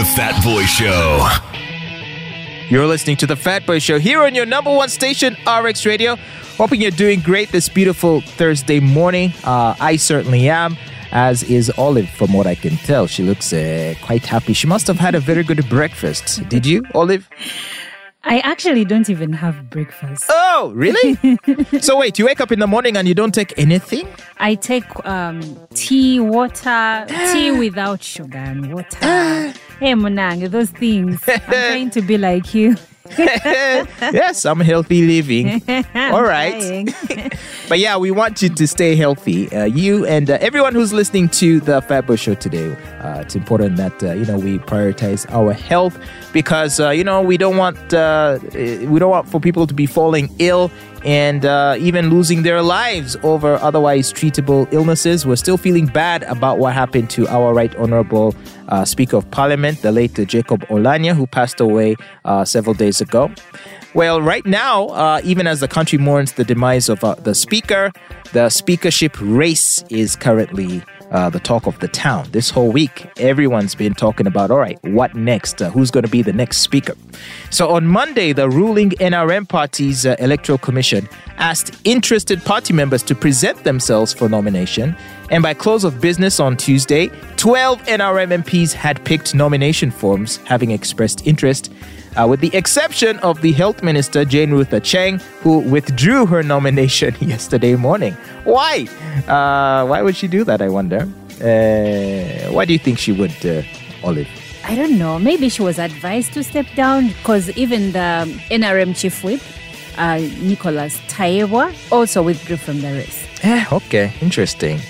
The Fat Boy Show. You're listening to The Fat Boy Show here on your number one station, RX Radio. Hoping you're doing great this beautiful Thursday morning. Uh, I certainly am, as is Olive, from what I can tell. She looks uh, quite happy. She must have had a very good breakfast. Did you, Olive? I actually don't even have breakfast. Oh, really? so wait, you wake up in the morning and you don't take anything? I take um, tea, water, tea without sugar and water. hey, Monang, those things. I'm trying to be like you. yes, I'm healthy living. All right. but yeah, we want you to stay healthy. Uh, you and uh, everyone who's listening to the Fat Boy Show today. Uh, it's important that uh, you know we prioritize our health because uh, you know we don't want uh, we don't want for people to be falling ill and uh, even losing their lives over otherwise treatable illnesses. We're still feeling bad about what happened to our Right Honorable uh, Speaker of Parliament, the late Jacob Oulanyah, who passed away uh, several days ago. Well, right now, uh, even as the country mourns the demise of uh, the Speaker, the speakership race is currently uh, the talk of the town. This whole week, everyone's been talking about, all right, what next? Uh, who's going to be the next speaker? So on Monday, the ruling NRM party's uh, electoral commission asked interested party members to present themselves for nomination. And by close of business on Tuesday, 12 NRM MPs had picked nomination forms, having expressed interest uh, with the exception of the Health Minister, Jane Ruth Aceng, who withdrew her nomination yesterday morning. Why? Uh, why would she do that, I wonder? Uh, why do you think she would, uh, Olive? I don't know. Maybe she was advised to step down because even the NRM chief whip, uh, Nicholas Tayebwa, also withdrew from the race. Eh, okay, interesting.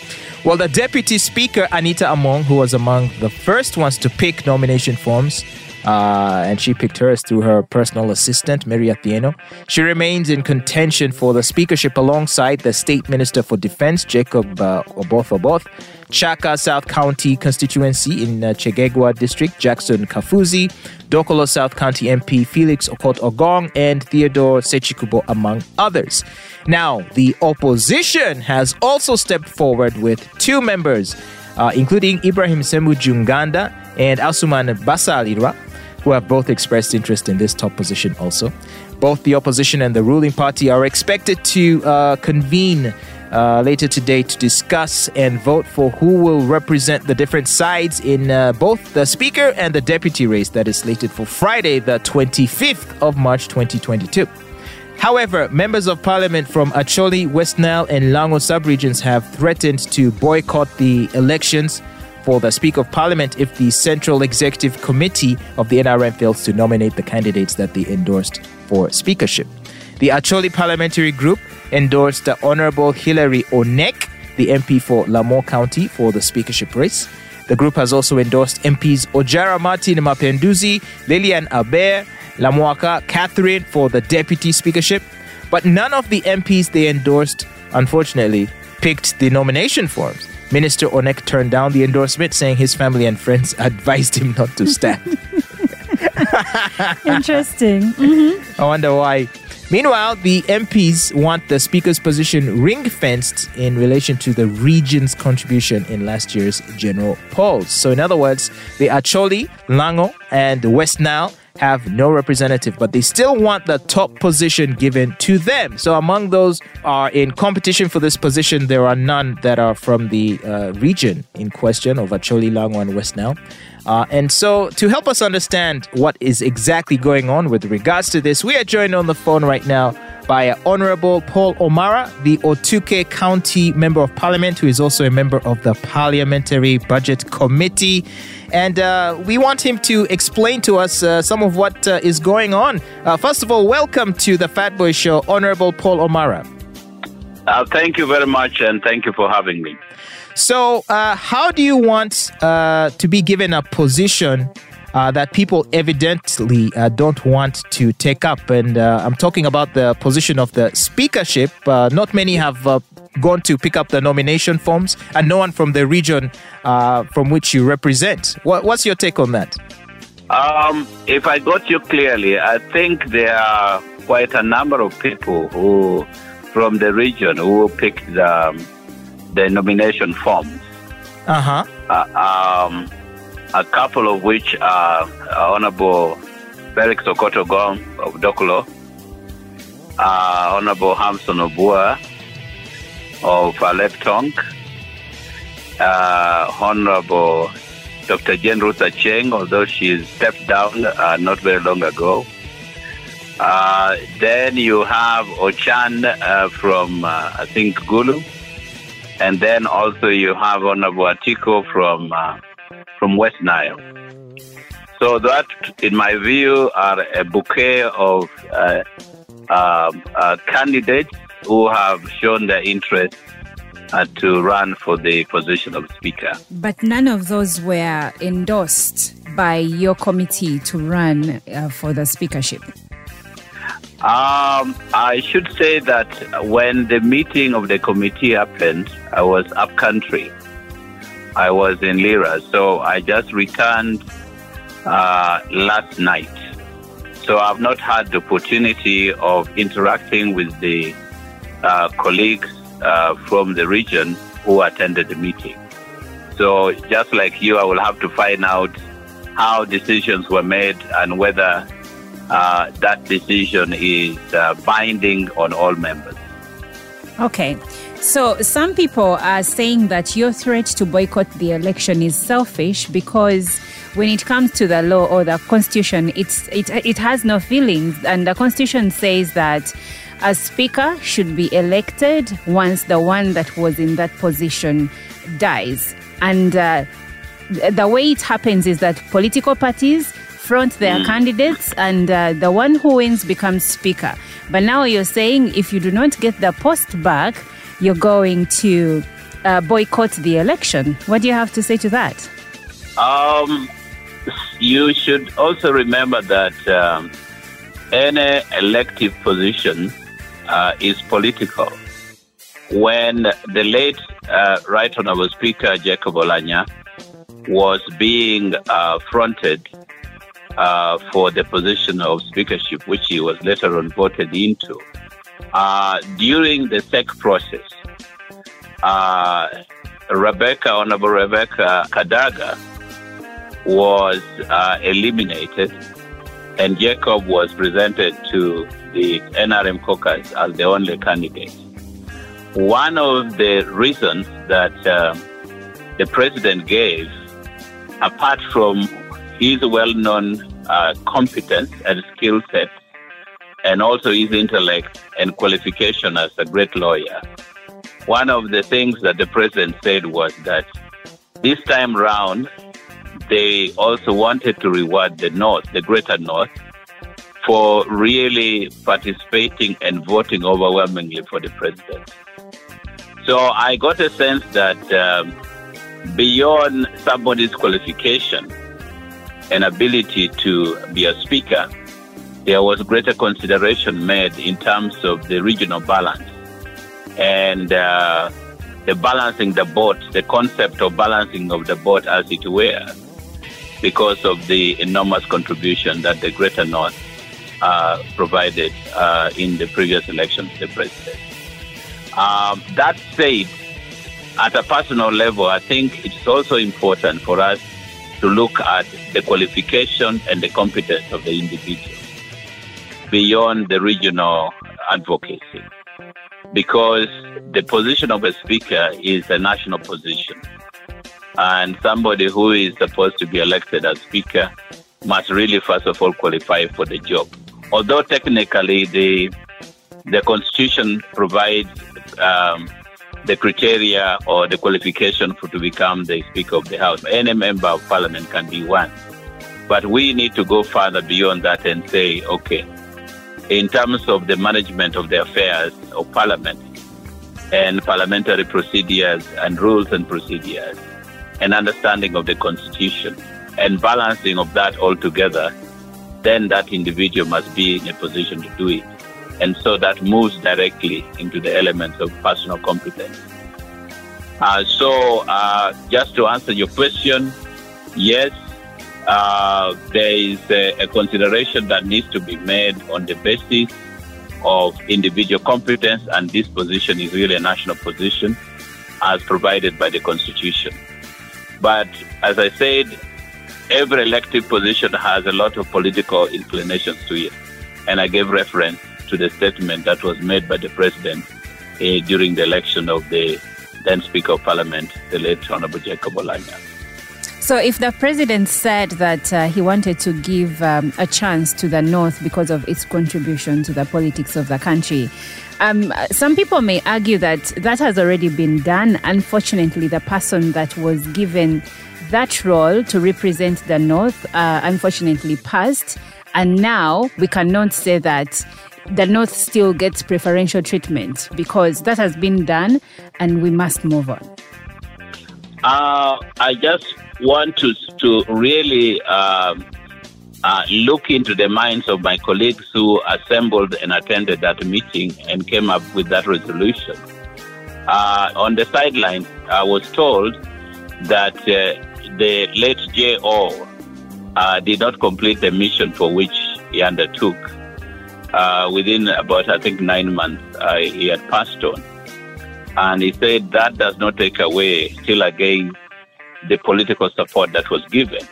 Well, the Deputy Speaker, Anita Among, who was among the first ones to pick nomination forms, uh, and she picked hers through her personal assistant, Mary Atieno. She remains in contention for the speakership alongside the State Minister for Defense, Jacob uh, Oboth Oboth, Kyaka South County constituency in uh, Kyegegwa District, Jackson Kafuuzi, Dokolo South County MP Felix Okot Ogong, and Theodore Ssekikubo, among others. Now, the opposition has also stepped forward with two members, uh, including Ibrahim Ssemujju Nganda and Asuman Basalirwa who have both expressed interest in this top position also. Both the opposition and the ruling party are expected to uh, convene uh, later today to discuss and vote for who will represent the different sides in uh, both the speaker and the deputy race that is slated for Friday, the 25th of March 2022. However, members of parliament from Acholi, West Nile, and Lango subregions have threatened to boycott the elections for the Speaker of Parliament if the Central Executive Committee of the NRM fails to nominate the candidates that they endorsed for speakership. The Acholi Parliamentary Group endorsed the Honorable Hilary Onek, the MP for Lamwo County, for the speakership race. The group has also endorsed MPs Ojara Martin Mapenduzi, Lilian Aber, Lamwaka Catherine for the deputy speakership. But none of the MPs they endorsed, unfortunately, picked the nomination forms. Minister Onek turned down the endorsement, saying his family and friends advised him not to stand. Interesting. Mm-hmm. I wonder why. Meanwhile, the MPs want the Speaker's position ring fenced in relation to the region's contribution in last year's general polls. So, in other words, the Acholi, Lango, and West Nile have no representative, but they still want the top position given to them. So, among those are in competition for this position, there are none that are from the uh, region in question of Acholi, Lango, and West Nile. Uh, and so, to help us understand what is exactly going on with regards to this, we are joined on the phone right now by Honorable Paul Omara, the Otuke County Member of Parliament, who is also a member of the Parliamentary Budget Committee. And uh, we want him to explain to us uh, some of what uh, is going on. Uh, first of all, welcome to the Fat Boy Show, Honorable Paul Omara. Uh, thank you very much, and thank you for having me. So, uh, how do you want uh, to be given a position uh, that people evidently uh, don't want to take up? And uh, I'm talking about the position of the speakership. Uh, not many have gone to pick up the nomination forms, and no one from the region from which you represent. What, what's your take on that? Um, if I got you clearly, I think there are quite a number of people who, from the region, who picked the, the nomination forms. Uh-huh. Uh, um, a couple of which are Honorable Felix Okot Ogong of Dokolo, uh, Honorable Hamson Obua of Leptong, uh, Honorable Dr. Jane Ruth Aceng, although she stepped down uh, not very long ago. Uh, then you have Ochan uh, from, uh, I think, Gulu. And then also you have Honorable Atiko from, uh, from West Nile. So that, in my view, are a bouquet of um, candidates who have shown their interest uh, to run for the position of Speaker. But none of those were endorsed by your committee to run uh, for the speakership. Um, I should say that when the meeting of the committee happened, I was up country. I was in Lira, so I just returned uh, last night. So I've not had the opportunity of interacting with the uh, colleagues uh, from the region who attended the meeting. So just like you, I will have to find out how decisions were made and whether uh, that decision is uh, binding on all members. Okay. So some people are saying that your threat to boycott the election is selfish because when it comes to the law or the constitution, it's it, it has no feelings, and the constitution says that a speaker should be elected once the one that was in that position dies, and uh, the way it happens is that political parties front their candidates and uh, the one who wins becomes speaker. But now you're saying if you do not get the post back, you're going to uh, boycott the election. What do you have to say to that? Um, you should also remember that um, any elective position uh, is political. When the late uh, Right Honorable Speaker Jacob Oulanyah was being uh, fronted uh, for the position of speakership, which he was later on voted into, uh, during the SEC process, Rebecca, Honorable Rebecca Kadaga, was eliminated, and Jacob was presented to the NRM caucus as the only candidate. One of the reasons that uh, the president gave, apart from his well known uh, competence and skill set, and also his intellect and qualification as a great lawyer, one of the things that the president said was that this time round, they also wanted to reward the North, the greater North, for really participating and voting overwhelmingly for the president. So I got a sense that um, beyond somebody's qualification and ability to be a speaker, there was greater consideration made in terms of the regional balance and uh, the balancing the boat, the concept of balancing of the boat as it were, because of the enormous contribution that the Greater North uh, provided uh, in the previous election to the president. Um, that said, at a personal level, I think it's also important for us to look at the qualification and the competence of the individual beyond the regional advocacy. Because the position of a speaker is a national position. And somebody who is supposed to be elected as speaker must really, first of all, qualify for the job. Although technically the the constitution provides um, the criteria or the qualification for to become the Speaker of the House. Any member of Parliament can be one. But we need to go further beyond that and say, okay, in terms of the management of the affairs of Parliament and parliamentary procedures and rules and procedures and understanding of the Constitution and balancing of that all together, then that individual must be in a position to do it. And so that moves directly into the elements of personal competence. Uh, so, uh, just to answer your question, yes, uh, there is a, a, consideration that needs to be made on the basis of individual competence, and this position is really a national position as provided by the Constitution. But as I said, every elective position has a lot of political inclinations to it. And I gave reference to the statement that was made by the president uh, during the election of the then Speaker of Parliament, the late Honorable Jacob Oulanyah. So, if the president said that uh, he wanted to give um, a chance to the North because of its contribution to the politics of the country, um, some people may argue that that has already been done. Unfortunately, the person that was given that role to represent the North uh, unfortunately passed. And now we cannot say that the North still gets preferential treatment because that has been done and we must move on. Uh, I just want to, to really um, uh, look into the minds of my colleagues who assembled and attended that meeting and came up with that resolution. Uh, on the sidelines, I was told that uh, the late J.O. Uh, did not complete the mission for which he undertook. Uh, within about, I think, nine months, uh, he had passed on. And he said that does not take away, still again, the political support that was given.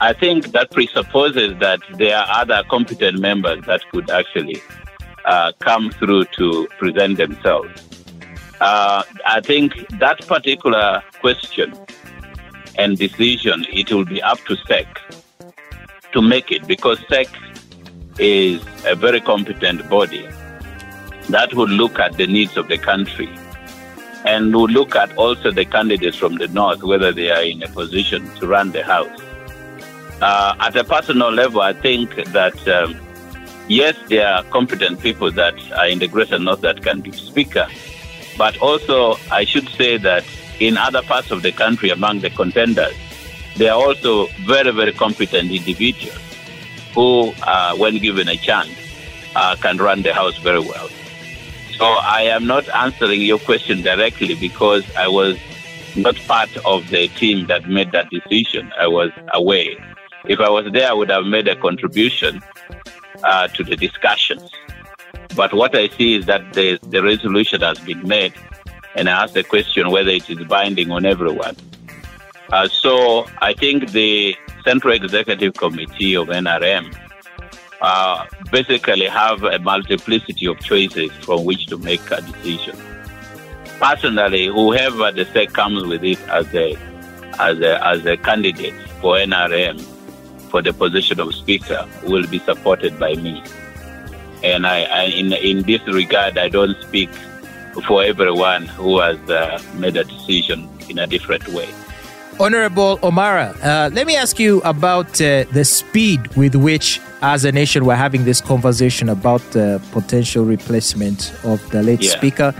I think that presupposes that there are other competent members that could actually uh, come through to present themselves. Uh, I think that particular question and decision, it will be up to SEC to make it because SEC is a very competent body that will look at the needs of the country and will look at also the candidates from the north, whether they are in a position to run the house. Uh, at a personal level, I think that um, yes, there are competent people that are in the greater north that can be speaker, but also I should say that in other parts of the country among the contenders, there are also very, very competent individuals who, uh, when given a chance, uh, can run the house very well. So I am not answering your question directly because I was not part of the team that made that decision. I was away. If I was there, I would have made a contribution uh, to the discussions. But what I see is that the, the resolution has been made and I asked the question whether it is binding on everyone. Uh, so I think the Central Executive Committee of NRM uh, basically have a multiplicity of choices from which to make a decision. Personally, whoever the SEC comes with it as a, as a, as a candidate for NRM for the position of Speaker will be supported by me. And I, I in, in this regard, I don't speak for everyone who has uh, made a decision in a different way. Honorable Omara, uh, let me ask you about uh, the speed with which, as a nation, we're having this conversation about the potential replacement of the late yeah. speaker.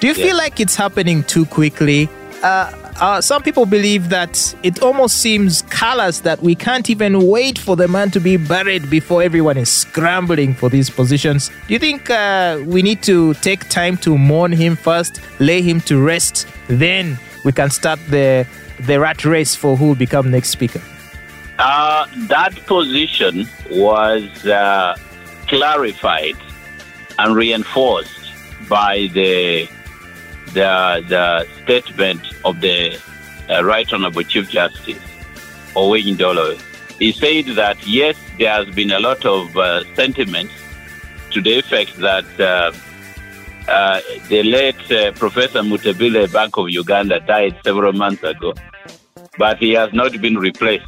Do you yeah. feel like it's happening too quickly? Uh, uh, some people believe that it almost seems callous that we can't even wait for the man to be buried before everyone is scrambling for these positions. Do you think uh, we need to take time to mourn him first, lay him to rest, then we can start the the rat race for who will become next speaker? Uh, that position was uh, clarified and reinforced by the the, the statement of the uh, Right Honorable Chief Justice Owiny Dollo. He said that yes, there has been a lot of uh, sentiment to the effect that uh, uh the late uh, Professor Mutebile Bank of Uganda died several months ago, but he has not been replaced.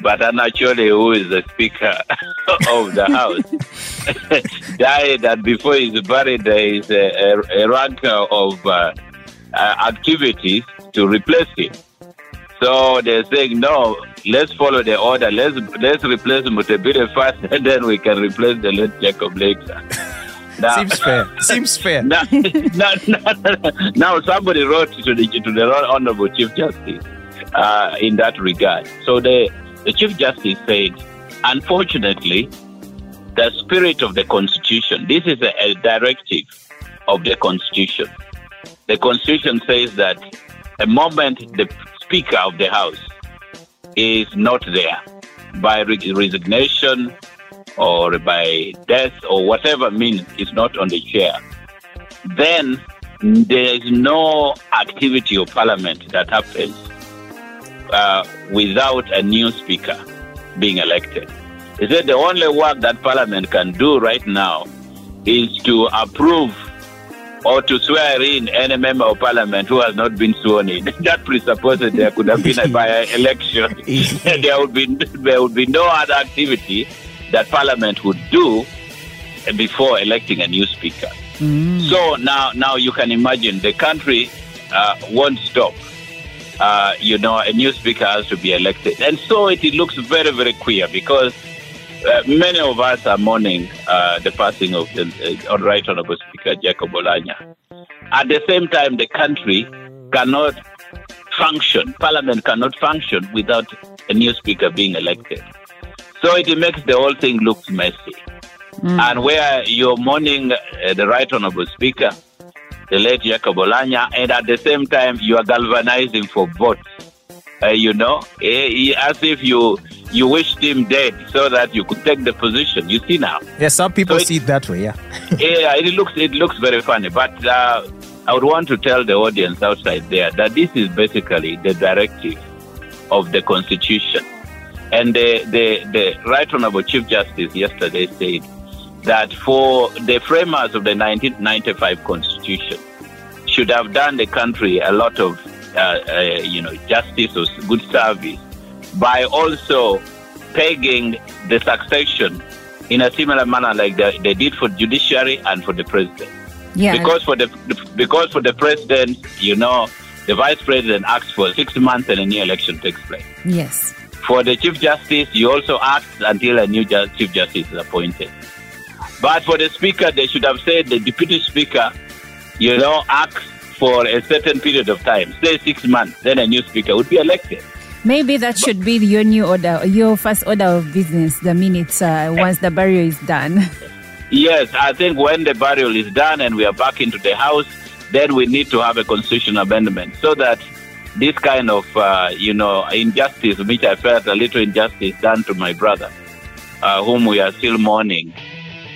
But actually, who is the Speaker of the House, died, and before he's buried, there is a, a, a rank of uh, activities to replace him. So they're saying, no, let's follow the order. Let's let's replace Mutebi first, and then we can replace the late Jacob later. Now, Seems fair. Seems fair. Now, now, now, now, somebody wrote to the to the Honorable Chief Justice uh, in that regard. So the the Chief Justice said, unfortunately, the spirit of the Constitution, this is a, a directive of the Constitution. The Constitution says that a moment the Speaker of the House is not there by resignation or by death or whatever means is not on the chair, then there is no activity of parliament that happens uh, without a new speaker being elected. He said the only work that Parliament can do right now is to approve or to swear in any member of parliament who has not been sworn in. that presupposes there could have been a by-election. there would be there would be no other activity that parliament would do before electing a new speaker. Mm. So now now you can imagine the country uh, won't stop. Uh, you know, a new speaker has to be elected, and so it, it looks very very queer because uh, many of us are mourning uh, the passing of the uh, Right Honorable Speaker Jacob Oulanyah. At the same time, the country cannot function, Parliament cannot function without a new speaker being elected. So it makes the whole thing look messy. Mm. And where you're mourning uh, the Right Honorable Speaker, the late Jacob Oulanyah, and at the same time you are galvanizing for votes. Uh, you know, eh, as if you you wished him dead so that you could take the position. You see now. Yeah, some people so see it, it that way. Yeah. yeah, it looks it looks very funny, but uh, I would want to tell the audience outside there that this is basically the directive of the Constitution, and the the, the Right Honourable Chief Justice yesterday said that for the framers of the 1995 Constitution should have done the country a lot of uh, uh, you know justice or good service by also pegging the succession in a similar manner like they, they did for judiciary and for the president. Yeah. Because for the because for the president, you know, the vice president acts for six months and a new election takes place. Yes. For the chief justice, you also act until a new ju- chief justice is appointed. But for the speaker, they should have said the deputy speaker, you know, acts for a certain period of time, say six months, then a new speaker would be elected. Maybe that should be your new order, your first order of business the minute uh, once the burial is done. Yes, I think when the burial is done and we are back into the house, then we need to have a constitutional amendment so that this kind of, uh, you know, injustice, which I felt a little injustice done to my brother, uh, whom we are still mourning,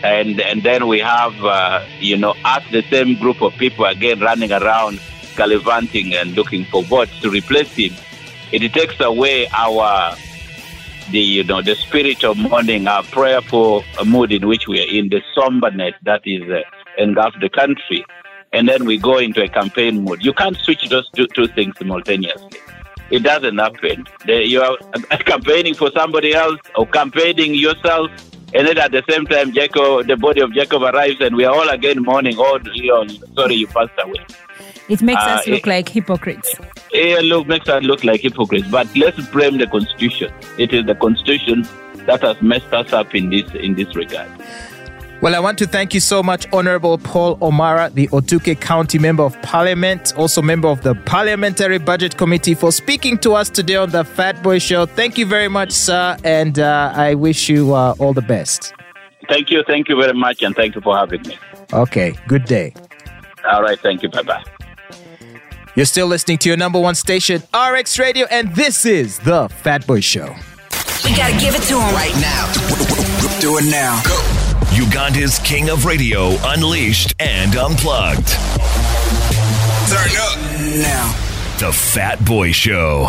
and and then we have, uh, you know, us the same group of people again running around gallivanting and looking for votes to replace him it takes away our the you know the spirit of mourning, our prayerful mood in which we are in, the somberness that is uh, engulfed the country, and then we go into a campaign mood. You can't switch those two, two things simultaneously. It doesn't happen. The, you are campaigning for somebody else or campaigning yourself, and then at the same time, Jacob, the body of Jacob arrives, and we are all again mourning. Oh, know, sorry, you passed away. It makes uh, us look it, like hypocrites. It look, makes us look like hypocrites. But let's blame the Constitution. It is the Constitution that has messed us up in this in this regard. Well, I want to thank you so much, Honorable Paul Omara, the Otuke County Member of Parliament, also member of the Parliamentary Budget Committee, for speaking to us today on the Fat Boy Show. Thank you very much, sir, and uh, I wish you uh, all the best. Thank you, thank you very much, and thank you for having me. Okay, good day. All right, thank you. Bye bye. You're still listening to your number one station, RX Radio, and this is The Fat Boy Show. We gotta give it to him right now. Do it now. Go. Uganda's King of Radio, Unleashed and Unplugged. Turn up now. The Fat Boy Show.